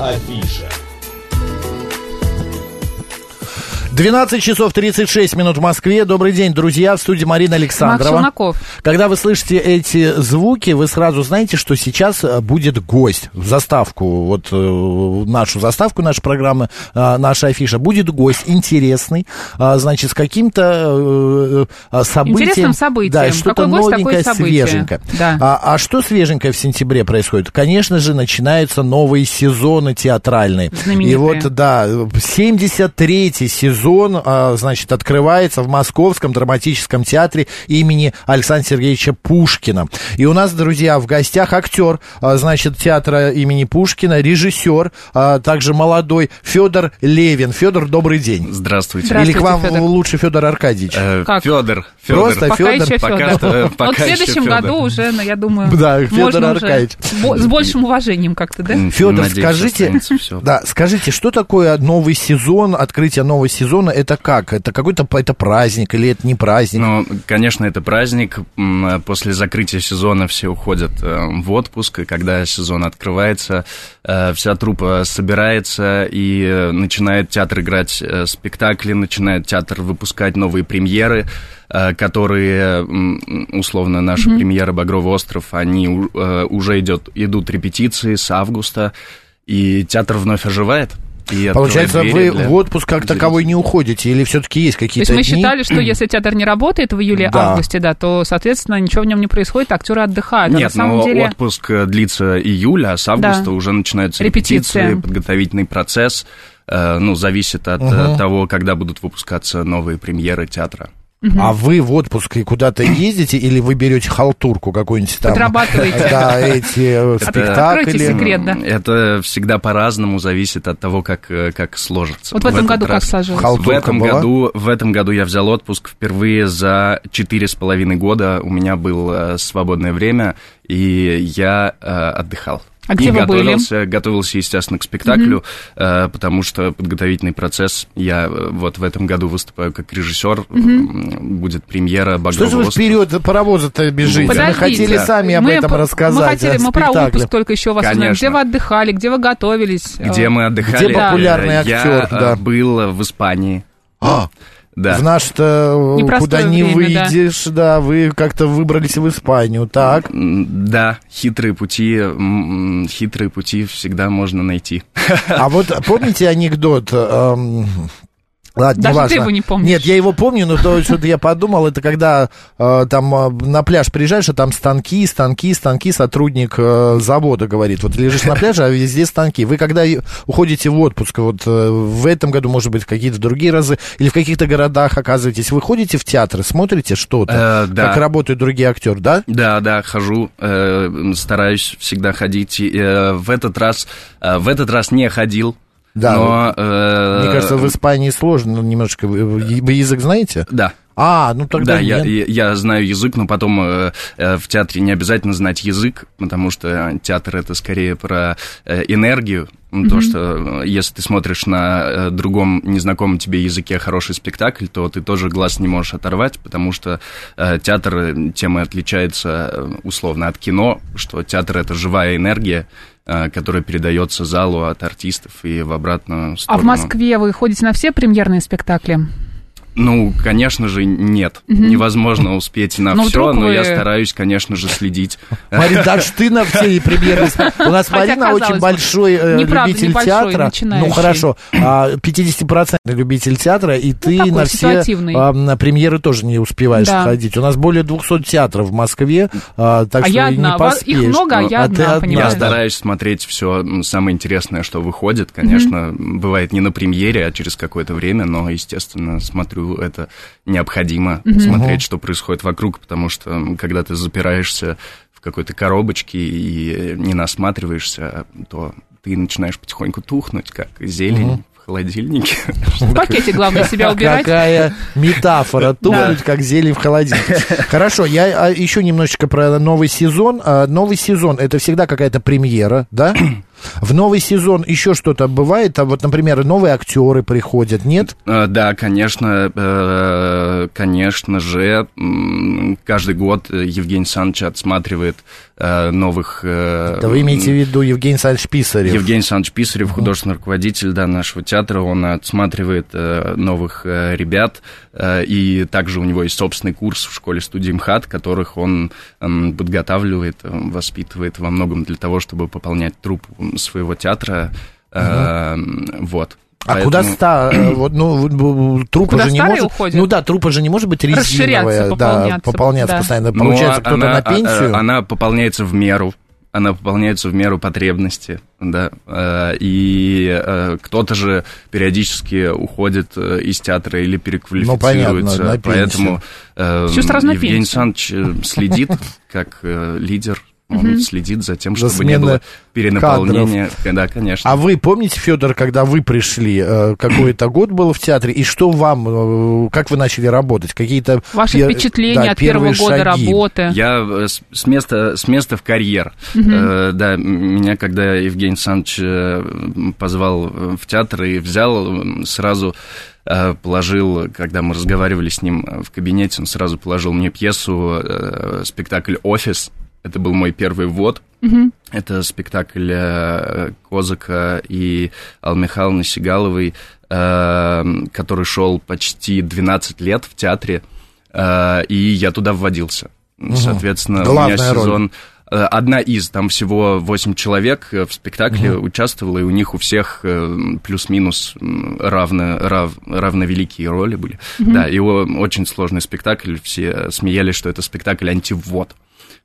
Наша афиша. 12 часов 36 минут в Москве. Добрый день, друзья, в студии Марина Александрова. Макс Шунаков. Когда вы слышите эти звуки, вы сразу знаете, что сейчас э, будет гость в заставку, вот э, нашу заставку, нашей программы, э, наша афиша. Будет гость интересный, значит, с каким-то событием. Интересным событием. Да, что-то новенькое, свеженькое. Да. А, а что свеженькое в сентябре происходит? Конечно же, начинаются новые сезоны театральные. Знаменитые. И вот, да, 73-й сезон, а, значит, открывается в Московском драматическом театре имени Александра Сергеевича Пушкина. И у нас, друзья, в гостях актер, а, значит, театра имени Пушкина, режиссер, а, также молодой Федор Левин. Федор, добрый день. Здравствуйте. Здравствуйте, Или к вам Фёдор. лучше Федор Аркадьевич? Э, Как? Федор. Просто Пока Фёдор, еще пока Федор. что- Но вот пока в следующем еще году уже, ну, я думаю, Да, уже Аркадьевич. бо- с большим уважением как-то, да? Федор, Надеюсь, скажите, да, скажите, что такое новый сезон, открытие нового сезона? Это как? Это какой-то это праздник или это не праздник? Ну, конечно, это праздник. После закрытия сезона все уходят э, в отпуск, и когда сезон открывается, э, вся труппа собирается и э, начинает театр играть спектакли, начинает театр выпускать новые премьеры, которые, условно, наша премьера «Багровый остров», они уже идет, идут репетиции с августа, и театр вновь оживает. И Получается, двери вы для в отпуск как зрителей. таковой не уходите, или все-таки есть То есть какие-то мы дни? считали, что если театр не работает в Да. июле-августе, да, то, соответственно, ничего в нем не происходит, актеры отдыхают. А Нет, на самом но деле... отпуск э, длится июль, а с августа Да. уже начинаются Репетиции. репетиции, подготовительный процесс. Э, Ну, зависит от э, того, когда будут выпускаться новые премьеры театра. А вы в отпуск и куда-то ездите, или вы берете халтурку какую-нибудь там? Подрабатываете. Да, эти э, Откройте спектакли. секрет. да. Это всегда по-разному зависит от того, как, э, как сложится. Вот в этом году как сложилось? В этом, году, в этом году я взял отпуск впервые за четыре с половиной года. У меня было э, свободное время, и я э, отдыхал. А где и вы были? готовился, готовился, естественно, к спектаклю, э, потому что подготовительный процесс. Я э, вот в этом году выступаю как режиссер. М, Будет премьера Что «Багрового же вы острова». вперед паровоза-то бежите? Мы Подождите. хотели сами об Мы этом по- рассказать. Мы хотели, мы про отпуск только еще вас узнаем. Где вы отдыхали, где вы готовились? Где Э, мы отдыхали. Где популярный э, актер, Я да. был в Испании. А, Да. В наш-то э, Непростое куда не время, да. выйдешь, да. вы как-то выбрались в Испанию, так? Да, хитрые пути, хитрые пути всегда можно найти. А вот помните анекдот? Ладно, Даже неважно. ты его не помнишь. Нет, я его помню, но то, что я подумал, это когда э, там э, на пляж приезжаешь, а там станки, станки, станки, сотрудник э, завода говорит, вот лежишь на пляже, а везде станки. Вы когда уходите в отпуск, вот э, в этом году, может быть, в какие-то другие разы, или в каких-то городах оказываетесь, вы ходите в театры, смотрите что-то, Э, да. как работают другие актеры, да? Да, да, хожу, э, стараюсь всегда ходить. Э, в этот раз, э, в этот раз не ходил. Да, но, э, Мне кажется, в Испании сложно, ну, немножко. Вы, язык знаете? Да. А, ну тогда Да, я, нет. я, я знаю язык, но потом э, э, в театре не обязательно знать язык, потому что театр это скорее про э, энергию. Ну, То, что э, если ты смотришь на другом незнакомом тебе языке хороший спектакль, то ты тоже глаз не можешь оторвать, потому что э, театр тем и отличается условно от кино, что театр это живая энергия, которая передается залу от артистов и в обратную А сторону. в Москве вы ходите на все премьерные спектакли? Ну, конечно же, нет. Невозможно успеть на Ну, все, вдруг но вы- я стараюсь, конечно же, следить. Марин, даже ты на все премьеры. У нас Хотя, Марина очень бы, большой э, любитель театра. начинающий. Ну хорошо, а, 50% любитель театра, и ты такой на все а, на премьеры тоже не успеваешь Да. ходить. У нас более 200 театров в Москве, а, так А что я и одна. не Вас- их поспеешь. много, а Ну, я а ты одна? Я стараюсь смотреть все самое интересное, что выходит. Конечно, бывает не на премьере, а через какое-то время, но, естественно, смотрю, это необходимо смотреть, что происходит вокруг, потому что когда ты запираешься в какой-то коробочке и не насматриваешься, то ты начинаешь потихоньку тухнуть, как зелень в холодильнике. В пакете главное себя убирать. Какая метафора, тухнуть, как зелень в холодильнике. Хорошо, я а, еще немножечко про новый сезон. А, Новый сезон, это всегда какая-то премьера, да? В новый сезон еще что-то бывает? А вот, например, новые актеры приходят, нет? Э, Да, конечно, э, конечно же, каждый год Евгений Александрович отсматривает э, новых... э, Да вы имеете в виду Евгений Александрович Писарев? Евгений Александрович Писарев, художественный руководитель да, нашего театра, он отсматривает новых ребят, и также у него есть собственный курс в школе студии МХАТ, которых он м, подготавливает, э, воспитывает во многом для того, чтобы пополнять труп своего театра. Э, Вот. А Поэтому- куда ста... э, Вот, ну, трупа Куда же не может... уходят? Ну да, трупа же не может быть резиновая. Расширяться, да, пополняться, пополняться да. постоянно. Ну, Получается, а- кто-то она- на а- пенсию. а- Она пополняется в меру. Она пополняется в меру потребности, да. Э, И э, кто-то же периодически уходит э, из театра или переквалифицируется. Ну, понятно. Поэтому э, Евгений. Александрович следит как лидер. Он следит за тем, За чтобы не сменой было перенаполнения. Да, конечно. А вы помните, Федор, когда вы пришли, э, какой-то год был в театре, и что вам, э, как вы начали работать? Какие-то Ваши пер- впечатления да, от первого года шаги? работы. Я э, с места, с места в карьер. Э, да, меня, когда Евгений Александрович позвал в театр и взял, сразу положил, когда мы разговаривали с ним в кабинете, он сразу положил мне пьесу, спектакль «Офис». Это был мой первый ввод. Это спектакль э, Козака и Аллы Михайловны Сигаловой, э, который шел почти 12 лет в театре, э, и я туда вводился. Соответственно, у Главная меня роль. сезон... э, Одна из, там всего 8 человек в спектакле участвовало, и у них у всех плюс-минус равно, рав, равновеликие роли были. Да, и очень сложный спектакль, все смеялись, что это спектакль антиввод.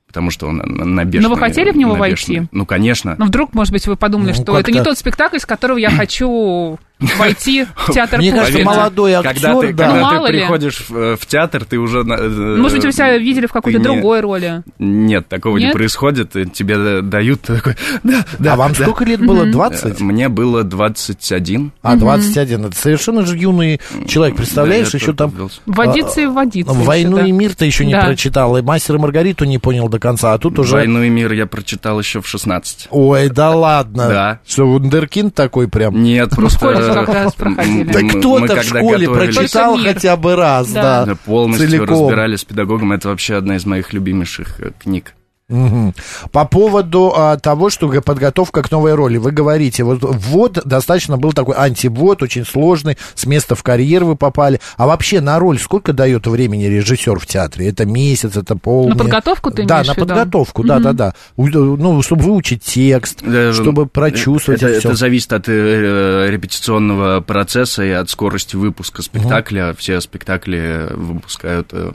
Потому что он на- Но вы хотели в него войти? Ну, конечно. Но вдруг, может быть, вы подумали, Ну, что это не тот спектакль, с которого я хочу войти в театр Мне кажется, молодой актер, когда ты, да. когда Ну, ты приходишь в, э, в театр, ты уже... э, Может быть, вы себя видели в какой-то другой роли. Нет, такого Нет? не происходит. Тебе да- дают такой... Да, да, а вам да». сколько лет было? Э, 20? Мне было 21. А, 21. Это совершенно же юный человек. Представляешь, еще там. Водиться и водиться. «Войну и мир» ты еще не прочитал, и «Мастер и Маргариту» не понял до конца, а тут уже... «Войну и мир» я прочитал еще в 16. Ой, да ладно. Да. Что, вундеркинд такой прям? Нет, в просто... Да кто-то в школе прочитал хотя бы раз, Да. полностью разбирали с педагогом. Это вообще одна из моих любимейших э, книг. Мгм. По поводу а, того, что подготовка к новой роли, вы говорите, вот ввод достаточно был такой антиввод, очень сложный, с места в карьер вы попали. А вообще на роль сколько дает времени режиссер в театре? Это месяц, это пол. На подготовку ты Да, имеешь на в виду? подготовку, да, да, да. Ну, чтобы выучить текст, Да, чтобы прочувствовать это, это, всё. это зависит от э, репетиционного процесса и от скорости выпуска спектакля. Все спектакли выпускают э,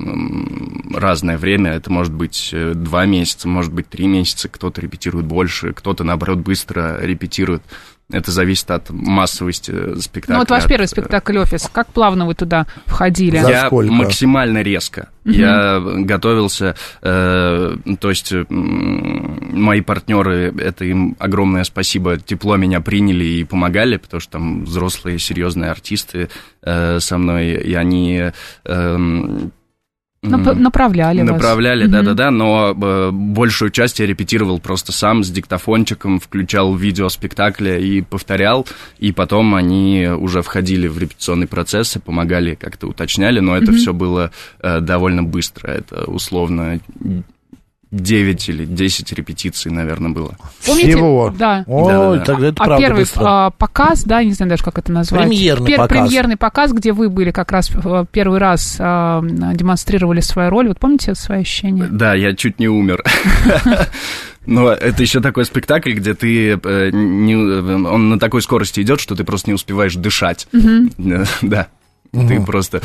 разное время. Это может быть э, два месяца, может быть три месяца. Кто-то репетирует больше, кто-то, наоборот, быстро репетирует. Это зависит от массовости э, спектакля. Ну вот ваш от, первый э, спектакль «Офис». Как плавно вы туда входили? За я сколько? максимально резко. Я готовился, э, то есть м, мои партнеры, это им огромное спасибо, тепло меня приняли и помогали, потому что там взрослые серьезные артисты э, со мной, и они эм, Нап- направляли вас. Направляли, да-да-да, но э, большую часть я репетировал просто сам с диктофончиком, включал видео спектакля и повторял, и потом они уже входили в репетиционный процесс и помогали, как-то уточняли, но это все было э, довольно быстро, это условно 9 или 10 репетиций, наверное, было. Помните? Всего. Да. Ой, Да-да-да. тогда это А правда первый быстро. а, показ, да, не знаю даже, как это назвать. Премьерный показ. Премьерный показ, где вы были как раз э, первый раз а, демонстрировали свою роль. Вот помните свои ощущения? Да, я чуть не умер. Но это еще такой спектакль, где ты э, не, он на такой скорости идет, что ты просто не успеваешь дышать. Э, Да. Ты просто...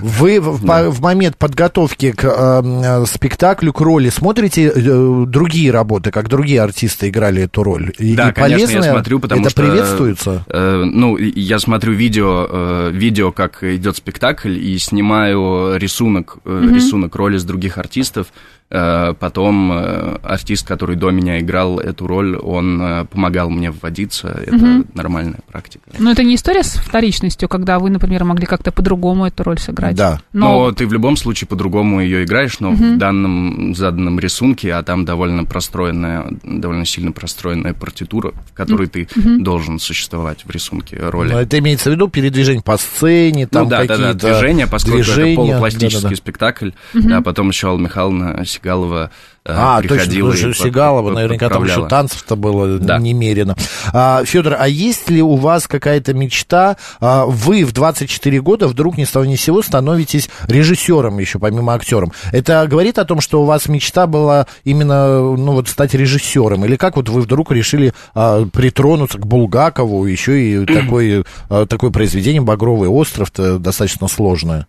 Вы в, по- в момент подготовки к э, э, спектаклю, к роли смотрите э, другие работы, как другие артисты играли эту роль? И, Да, и конечно, я смотрю, потому это что... приветствуется? э, ну, я смотрю видео, э, видео, как идет спектакль, и снимаю рисунок, э, рисунок роли с других артистов. Э, потом э, артист, который до меня играл эту роль, он э, помогал мне вводиться. Это угу. нормальная практика. Но это не история с вторичностью, когда вы, например, могли как-то по-другому эту роль сыграть. Да. Но, но ты в любом случае по-другому ее играешь, но угу. в данном заданном рисунке, а там довольно простроенная, довольно сильно простроенная партитура, в которой угу. ты угу. должен существовать в рисунке роли. Но это имеется в виду передвижение по сцене, там ну, да, какие-то да, да, движения, поскольку движения, это полупластический да, да, да. спектакль. Угу. А потом еще Алла Михайловна Сигалова э, а, приходила точно, и Сигалова, наверняка там еще танцев-то было да. немерено. А, Федор, а есть ли у вас какая-то мечта? А, вы в 24 года вдруг ни с того ни с сего становитесь режиссером еще, помимо актером. Это говорит о том, что у вас мечта была именно, ну вот, стать режиссером? Или как вот вы вдруг решили а, притронуться к Булгакову, еще и такой, а, такое произведение «Багровый остров» достаточно сложное?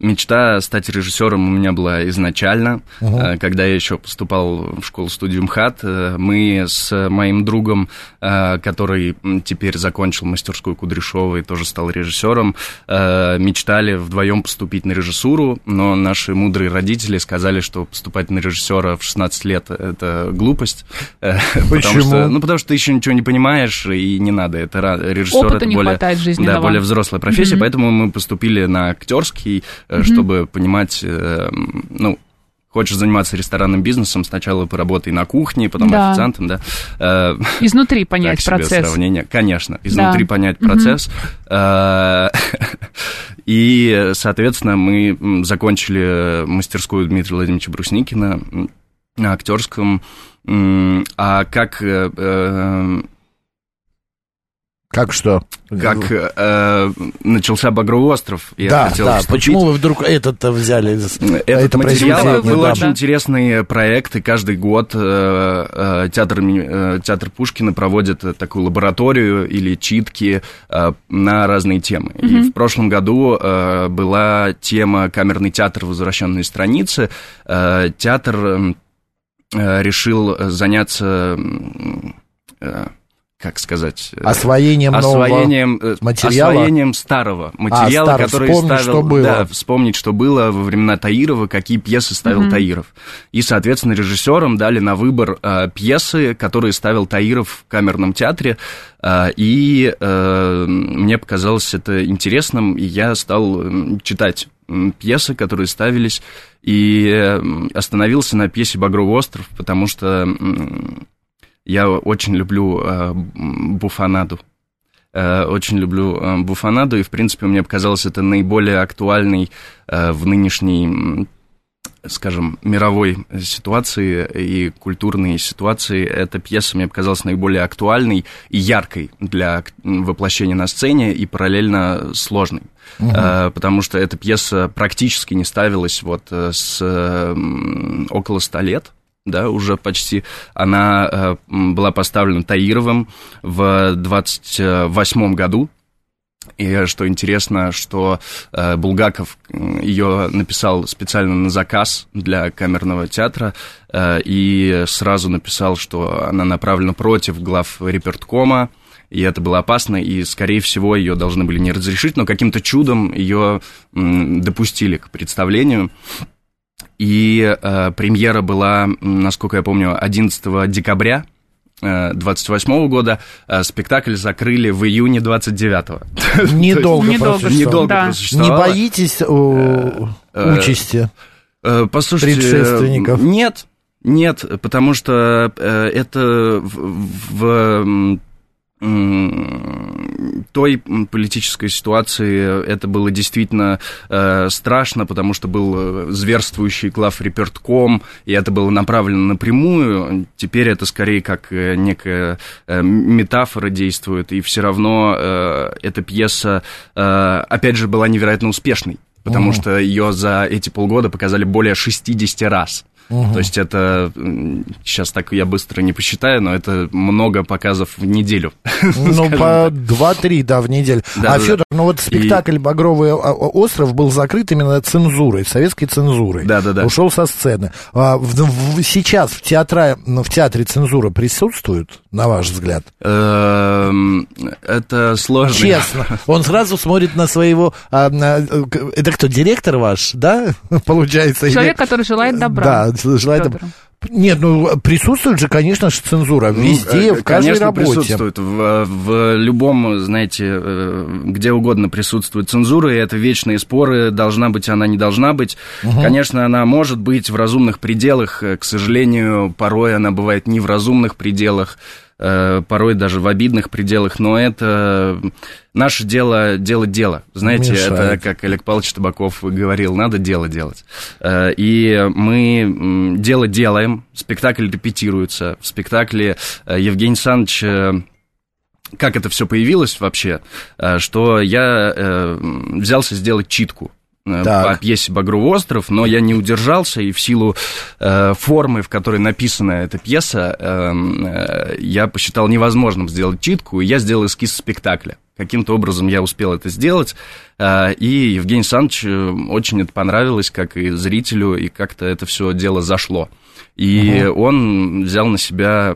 Мечта стать режиссером у меня была изначально, угу. когда я еще поступал в школу-студию МХАТ. Э, мы с моим другом, э, который теперь закончил мастерскую Кудряшова и тоже стал режиссером, мечтали вдвоем поступить на режиссуру, но наши мудрые родители сказали, что поступать на режиссера в 16 лет – это глупость. Почему? Потому что, ну, потому что ты еще ничего не понимаешь, и не надо. Это режиссер Опыта это более, да, более взрослая профессия, mm-hmm. поэтому мы поступили на актерский, mm-hmm. чтобы понимать, ну, хочешь заниматься ресторанным бизнесом, сначала поработай на кухне, потом да. официантом, да. Э, изнутри понять так процесс. сравнение. Конечно, изнутри да. понять процесс. Угу. И, соответственно, мы закончили мастерскую Дмитрия Владимировича Брусникина на актерском. А как э, как что? Как э, начался Багровый остров. Я да, хотел да. Вступить. Почему вы вдруг этот взяли? Этот это материал был да. очень интересный проект, и каждый год э, э, театр, э, театр Пушкина проводит такую лабораторию или читки э, на разные темы. Угу. И в прошлом году э, была тема «Камерный театр. Возвращенные страницы». Э, театр э, решил заняться... Э, как сказать... Э, освоением, освоением нового э, материала? Освоением старого а, материала, а, который вспомнить, ставил... Что было. Да, вспомнить, что было во времена Таирова, какие пьесы ставил mm-hmm. Таиров. И, соответственно, режиссерам дали на выбор э, пьесы, которые ставил Таиров в камерном театре. Э, и э, мне показалось это интересным, и я стал читать пьесы, которые ставились, и остановился на пьесе «Багровый остров», потому что я очень люблю э, буфанаду. Э, очень люблю э, буфанаду, и, в принципе, мне показалось это наиболее актуальной э, в нынешней скажем, мировой ситуации и культурной ситуации эта пьеса мне показалась наиболее актуальной и яркой для воплощения на сцене и параллельно сложной. Угу. Потому что эта пьеса практически не ставилась вот э, с около ста лет да, уже почти, она э, была поставлена Таировым в 28 году, и что интересно, что э, Булгаков ее написал специально на заказ для камерного театра э, и сразу написал, что она направлена против глав реперткома, и это было опасно, и, скорее всего, ее должны были не разрешить, но каким-то чудом ее допустили к представлению. И э, премьера была, насколько я помню, 11 декабря 28 -го года э, спектакль закрыли в июне 29-го. Недолго, недолго, недолго да. Не боитесь э, э, участи Послушайте, предшественников? Нет, нет, потому что это в, в той политической ситуации это было действительно э, страшно, потому что был э, зверствующий глав репертком, и это было направлено напрямую. Теперь это скорее как э, некая э, метафора действует, и все равно э, эта пьеса, э, опять же, была невероятно успешной, потому О. что ее за эти полгода показали более 60 раз. Угу. То есть это, сейчас так я быстро не посчитаю, но это много показов в неделю. Ну, по 2-3, да, в неделю. Да, а, да, Федор, да. но вот спектакль и... «Багровый остров» был закрыт именно цензурой, советской цензурой. Да, да, да. Ушел со сцены. А в, в, сейчас в, театре, ну, в театре цензура присутствует, на ваш взгляд? Эм, это сложно. Честно. Он сразу смотрит на своего... А, это кто, директор ваш, да, получается? Человек, который желает добра. Да, желает добра. Нет, ну присутствует же, конечно же, цензура ну, везде, ну, в каждой конечно, работе. присутствует. В, в любом, знаете, э, где угодно присутствует цензура, и это вечные споры, должна быть она, не должна быть. Угу. Конечно, она может быть в разумных пределах, к сожалению, порой она бывает не в разумных пределах. Э, порой даже в обидных пределах, но это наше дело делать дело. Знаете, Мешает. это, как Олег Павлович Табаков говорил, надо дело делать. Э, и мы дело делаем, спектакль репетируется. В спектакле э, Евгений Александрович как это все появилось вообще, что я взялся сделать читку Э, так. по пьесе «Багровый остров», но я не удержался, и в силу э, формы, в которой написана эта пьеса, эм, э, я посчитал невозможным сделать читку, и я сделал эскиз спектакля. Каким-то образом я успел это сделать, э, и Евгений Александрович э, очень это понравилось, как и зрителю, и как-то это все дело зашло. И угу. он взял на себя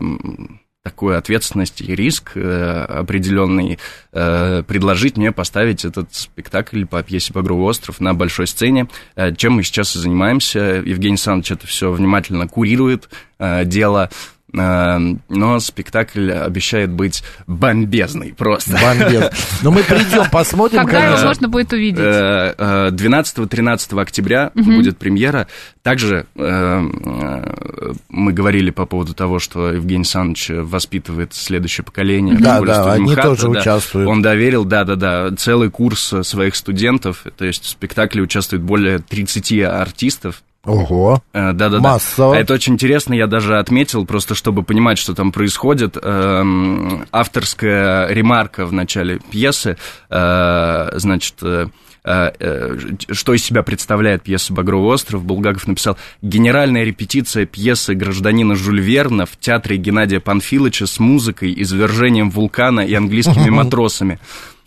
такую ответственность и риск э, определенный э, предложить мне поставить этот спектакль по пьесе «Багровый остров» на большой сцене, э, чем мы сейчас и занимаемся. Евгений Александрович это все внимательно курирует, э, дело но спектакль обещает быть бомбезный просто. Бомбезный. Но мы придем, посмотрим. Когда его можно будет увидеть? 12-13 э, октября будет премьера. Также эм, э, мы говорили по поводу того, что Евгений Александрович воспитывает следующее поколение. Да, да, они тоже участвуют. Он доверил, да-да-да, целый курс своих студентов, то есть в спектакле участвует более 30 артистов, Ого. Э, да-да-да. Массово. Это очень интересно, я даже отметил, просто чтобы понимать, что там происходит. Эм, авторская ремарка в начале пьесы, э, значит, э, что из себя представляет пьеса «Багровый остров», Булгаков написал «Генеральная репетиция пьесы гражданина Жюль Верна в театре Геннадия Панфиловича с музыкой, извержением вулкана и английскими матросами».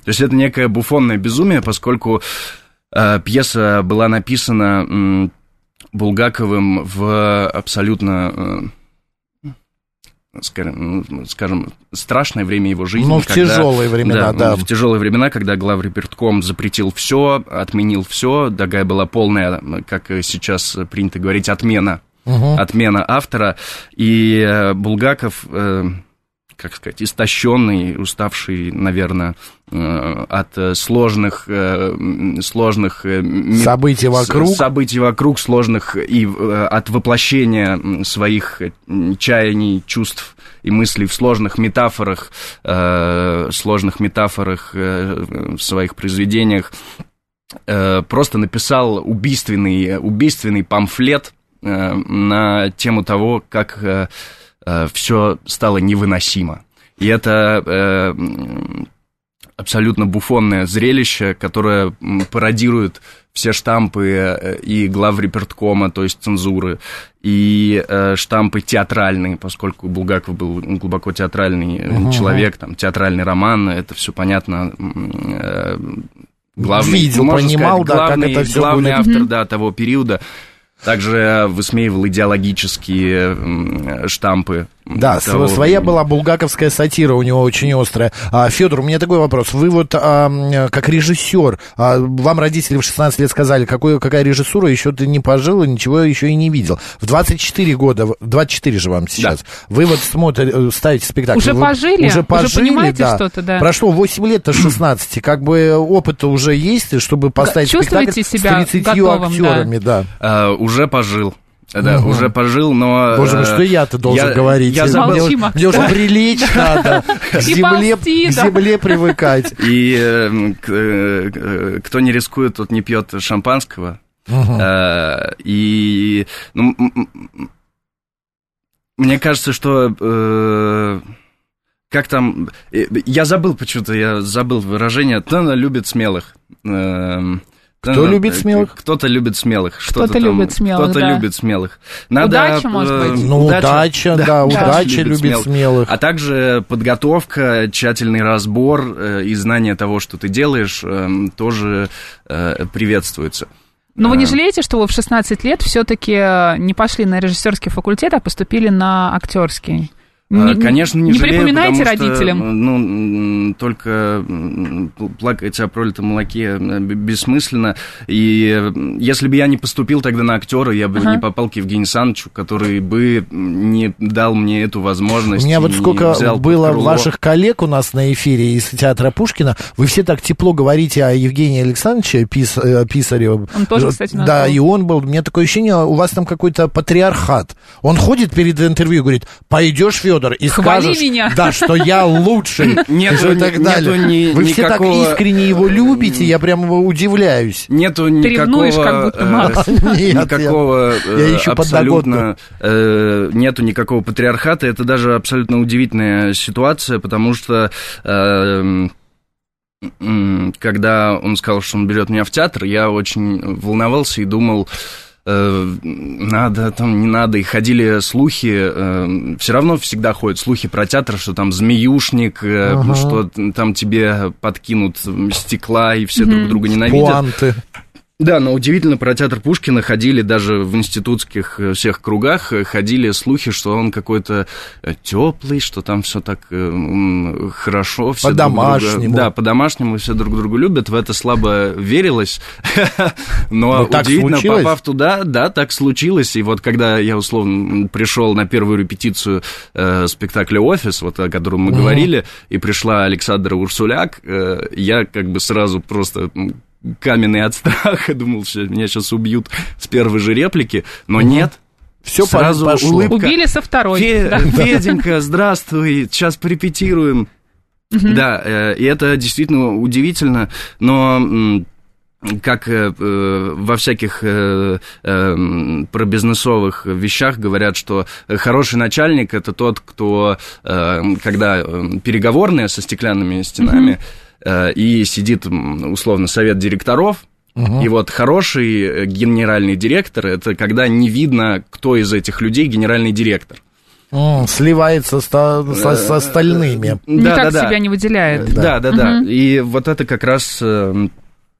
То есть это некое буфонное безумие, поскольку пьеса была написана Булгаковым в абсолютно э, скажем, ну, скажем, страшное время его жизни. Ну, в когда, тяжелые времена, да, да. В тяжелые времена, когда главрепертком запретил все, отменил все, такая была полная, как сейчас принято говорить, отмена. Угу. Отмена автора. И э, Булгаков э, как сказать, истощенный, уставший, наверное, э, от сложных, э, сложных событий вокруг, событий вокруг сложных и э, от воплощения своих чаяний, чувств и мыслей в сложных метафорах, сложных метафорах в своих произведениях, просто написал убийственный, убийственный памфлет на тему того, как э, все стало невыносимо. И это э, абсолютно буфонное зрелище, которое пародирует все штампы э, и главреперткома, то есть цензуры, и э, штампы театральные, поскольку Булгаков был глубоко театральный uh-huh. человек, там, театральный роман, это все понятно. Э, главный, Видел, понимал, сказать, главный, да, как это все главный будет. автор, да, того периода. Также высмеивал идеологические штампы да, того... своя была булгаковская сатира у него очень острая. А, Федор, у меня такой вопрос. Вы вот а, как режиссер, а, вам родители в 16 лет сказали, какой, какая режиссура, еще ты не пожил и ничего еще и не видел. В 24 года, 24 же вам сейчас, да. вы вот смотрите, э, ставите спектакль. Уже вы, пожили? Уже пожили, уже понимаете да. что-то, да. Прошло 8 лет до 16, как бы опыта уже есть, чтобы поставить Чувствуете спектакль себя с 30 готовым, актерами, да. да. А, уже пожил. Да, угу. уже пожил, но... Боже мой, что я-то должен я, говорить? Я забыл. Мне, мне уже прилечь надо, к земле, к земле привыкать. И э, э, кто не рискует, тот не пьет шампанского. Угу. И ну, мне кажется, что... Э, как там... Я забыл почему-то, я забыл выражение. Тона любит смелых. Эм, Кто любит смелых? Кто-то любит смелых. Кто-то там, любит смелых, Кто-то да. любит смелых. Надо, удача, может быть. Ну, удача, удача да, да, удача любит, любит смелых. А также подготовка, тщательный разбор э, и знание того, что ты делаешь, э, тоже э, приветствуется. Но вы не жалеете, что вы в 16 лет все-таки не пошли на режиссерский факультет, а поступили на актерский? Не, Конечно, не, не жалею, припоминайте что, родителям. Ну, только плакать о пролитом молоке э, бессмысленно. И если бы я не поступил тогда на актера, я бы ага. не попал к Евгению Санычу, который бы не дал мне эту возможность. У меня вот сколько было ваших коллег у нас на эфире из театра Пушкина, вы все так тепло говорите о Евгении Александровиче Пис, э, Писареве. Он тоже, кстати, Да, и он был. У меня такое ощущение, у вас там какой-то патриархат. Он ходит перед интервью и говорит, пойдешь, Федор, и Хвали скажешь, меня. да, что я лучший, нету, и так далее. Нету ни, Вы все никакого... так искренне его любите, я прямо удивляюсь. Нету никакого... ревнуешь, как будто, Макс. Нет, никакого я, я ищу абсолютно... Э, нету никакого патриархата, это даже абсолютно удивительная ситуация, потому что... Э, когда он сказал, что он берет меня в театр, я очень волновался и думал, надо, там не надо, и ходили слухи, э, все равно всегда ходят слухи про театр, что там змеюшник, э, ага. что там тебе подкинут стекла, и все mm-hmm. друг друга ненавидят. Пуанты. Да, но удивительно, про театр Пушкина ходили даже в институтских э, всех кругах, ходили слухи, что он какой-то теплый, что там все так э, хорошо. Все по-домашнему. Да, по-домашнему все друг друга любят, в это слабо верилось. Но ну, удивительно, попав туда, да, так случилось. И вот когда я, условно, пришел на первую репетицию э, спектакля «Офис», вот о котором мы говорили, и пришла Александра Урсуляк, я как бы сразу просто каменный от страха, думал, что меня сейчас убьют с первой же реплики, но угу. нет. Все сразу пошло. улыбка. Убили со второй. Фе- да. Феденька, здравствуй, сейчас порепетируем. Угу. Да, э, и это действительно удивительно, но как э, во всяких э, э, пробизнесовых вещах говорят, что хороший начальник это тот, кто, э, когда переговорные со стеклянными стенами, mm и сидит, условно, совет директоров, Угу. И вот хороший генеральный директор это когда не видно, кто из этих людей генеральный директор. Mm, сливается с, со, со остальными. Никак да, да, себя не выделяет. Да, да, да. Угу. И вот это как раз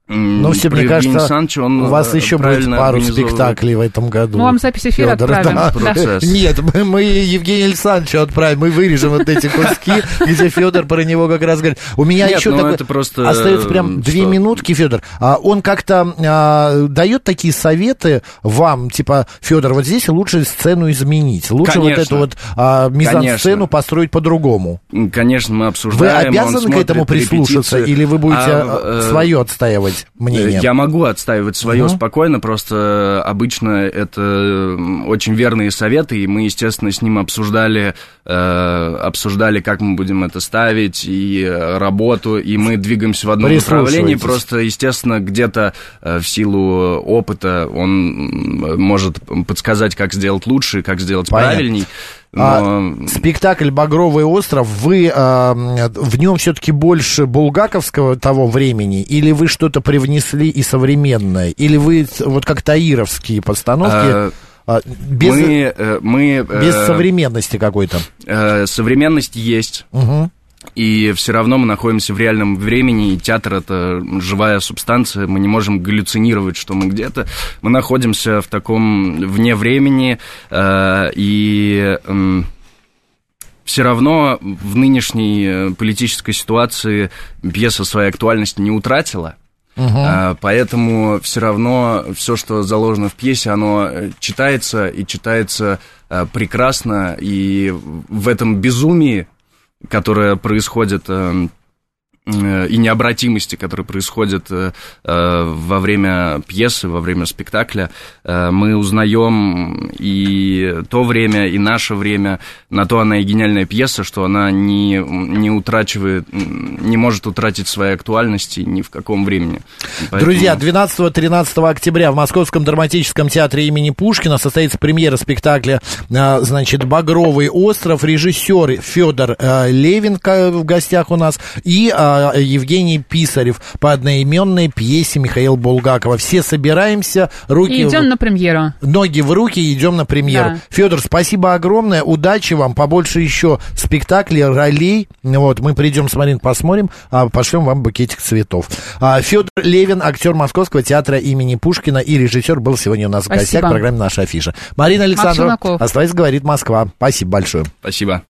ну, все, мне кажется, Санчо, он у вас еще будет пару спектаклей в этом году. Мы вам запись эфира Фёдор, отправим. Да. Нет, мы, мы Евгения Александровича отправим, мы вырежем вот эти куски, где Федор про него как раз говорит. У меня Нет, еще ну, такой... просто... остается прям что? две минутки, Федор. А он как-то а, дает такие советы вам, типа, Федор, вот здесь лучше сцену изменить, лучше Конечно. вот эту вот а, мизансцену построить по-другому. Конечно, мы Вы обсуждаем. он обязаны к этому прислушаться, репетицию. или вы будете А, э, свое отстаивать мнение? Я могу отстаивать свое Мгм. спокойно, просто обычно это очень верные советы, и мы, естественно, с ним обсуждали, э, обсуждали, как мы будем это ставить, и э, работу, и мы двигаемся в одном направлении, просто, естественно, где-то э, в силу опыта он может подсказать, как сделать лучше, как сделать Понятно. правильней. А, Но... спектакль «Багровый остров», вы а, в нем все-таки больше булгаковского того времени, или вы что-то привнесли и современное, или вы вот как таировские постановки, А, а, без, мы, э, мы, э, без современности какой-то? э, современность есть, Мгм. И все равно мы находимся в реальном времени, и театр это живая субстанция, мы не можем галлюцинировать, что мы где-то, мы находимся в таком вне времени, э, и все равно в нынешней э, политической ситуации пьеса своей актуальности не утратила. А, Поэтому все равно все, что заложено в пьесе, оно э, читается и читается прекрасно. И в этом безумии, которое происходит, э, э, и необратимости, которая происходит э, э, во время пьесы, во время спектакля, э, мы узнаем и то время, и наше время. На то она и гениальная пьеса, что она не, не утрачивает, не может утратить своей актуальности ни в каком времени. Поэтому- Друзья, 12-13 октября в Московском драматическом театре имени Пушкина состоится премьера спектакля, значит, «Багровый остров». Режиссер Федор Левин в гостях у нас. И Евгений Писарев по одноименной пьесе Михаила Булгакова. Все собираемся, руки... И идем на премьеру. Ноги в руки, идем на премьеру. Да. Федор, спасибо огромное, удачи вам, побольше еще спектаклей, ролей. Вот, мы придем с Марин, посмотрим, а пошлем вам букетик цветов. А, Федор Левин, актер Московского театра имени Пушкина и режиссер, был сегодня у нас в Спасибо. гостях в программе «Наша афиша». Марина Александрова, Челноков. оставайтесь, говорит Москва. Спасибо большое. Спасибо.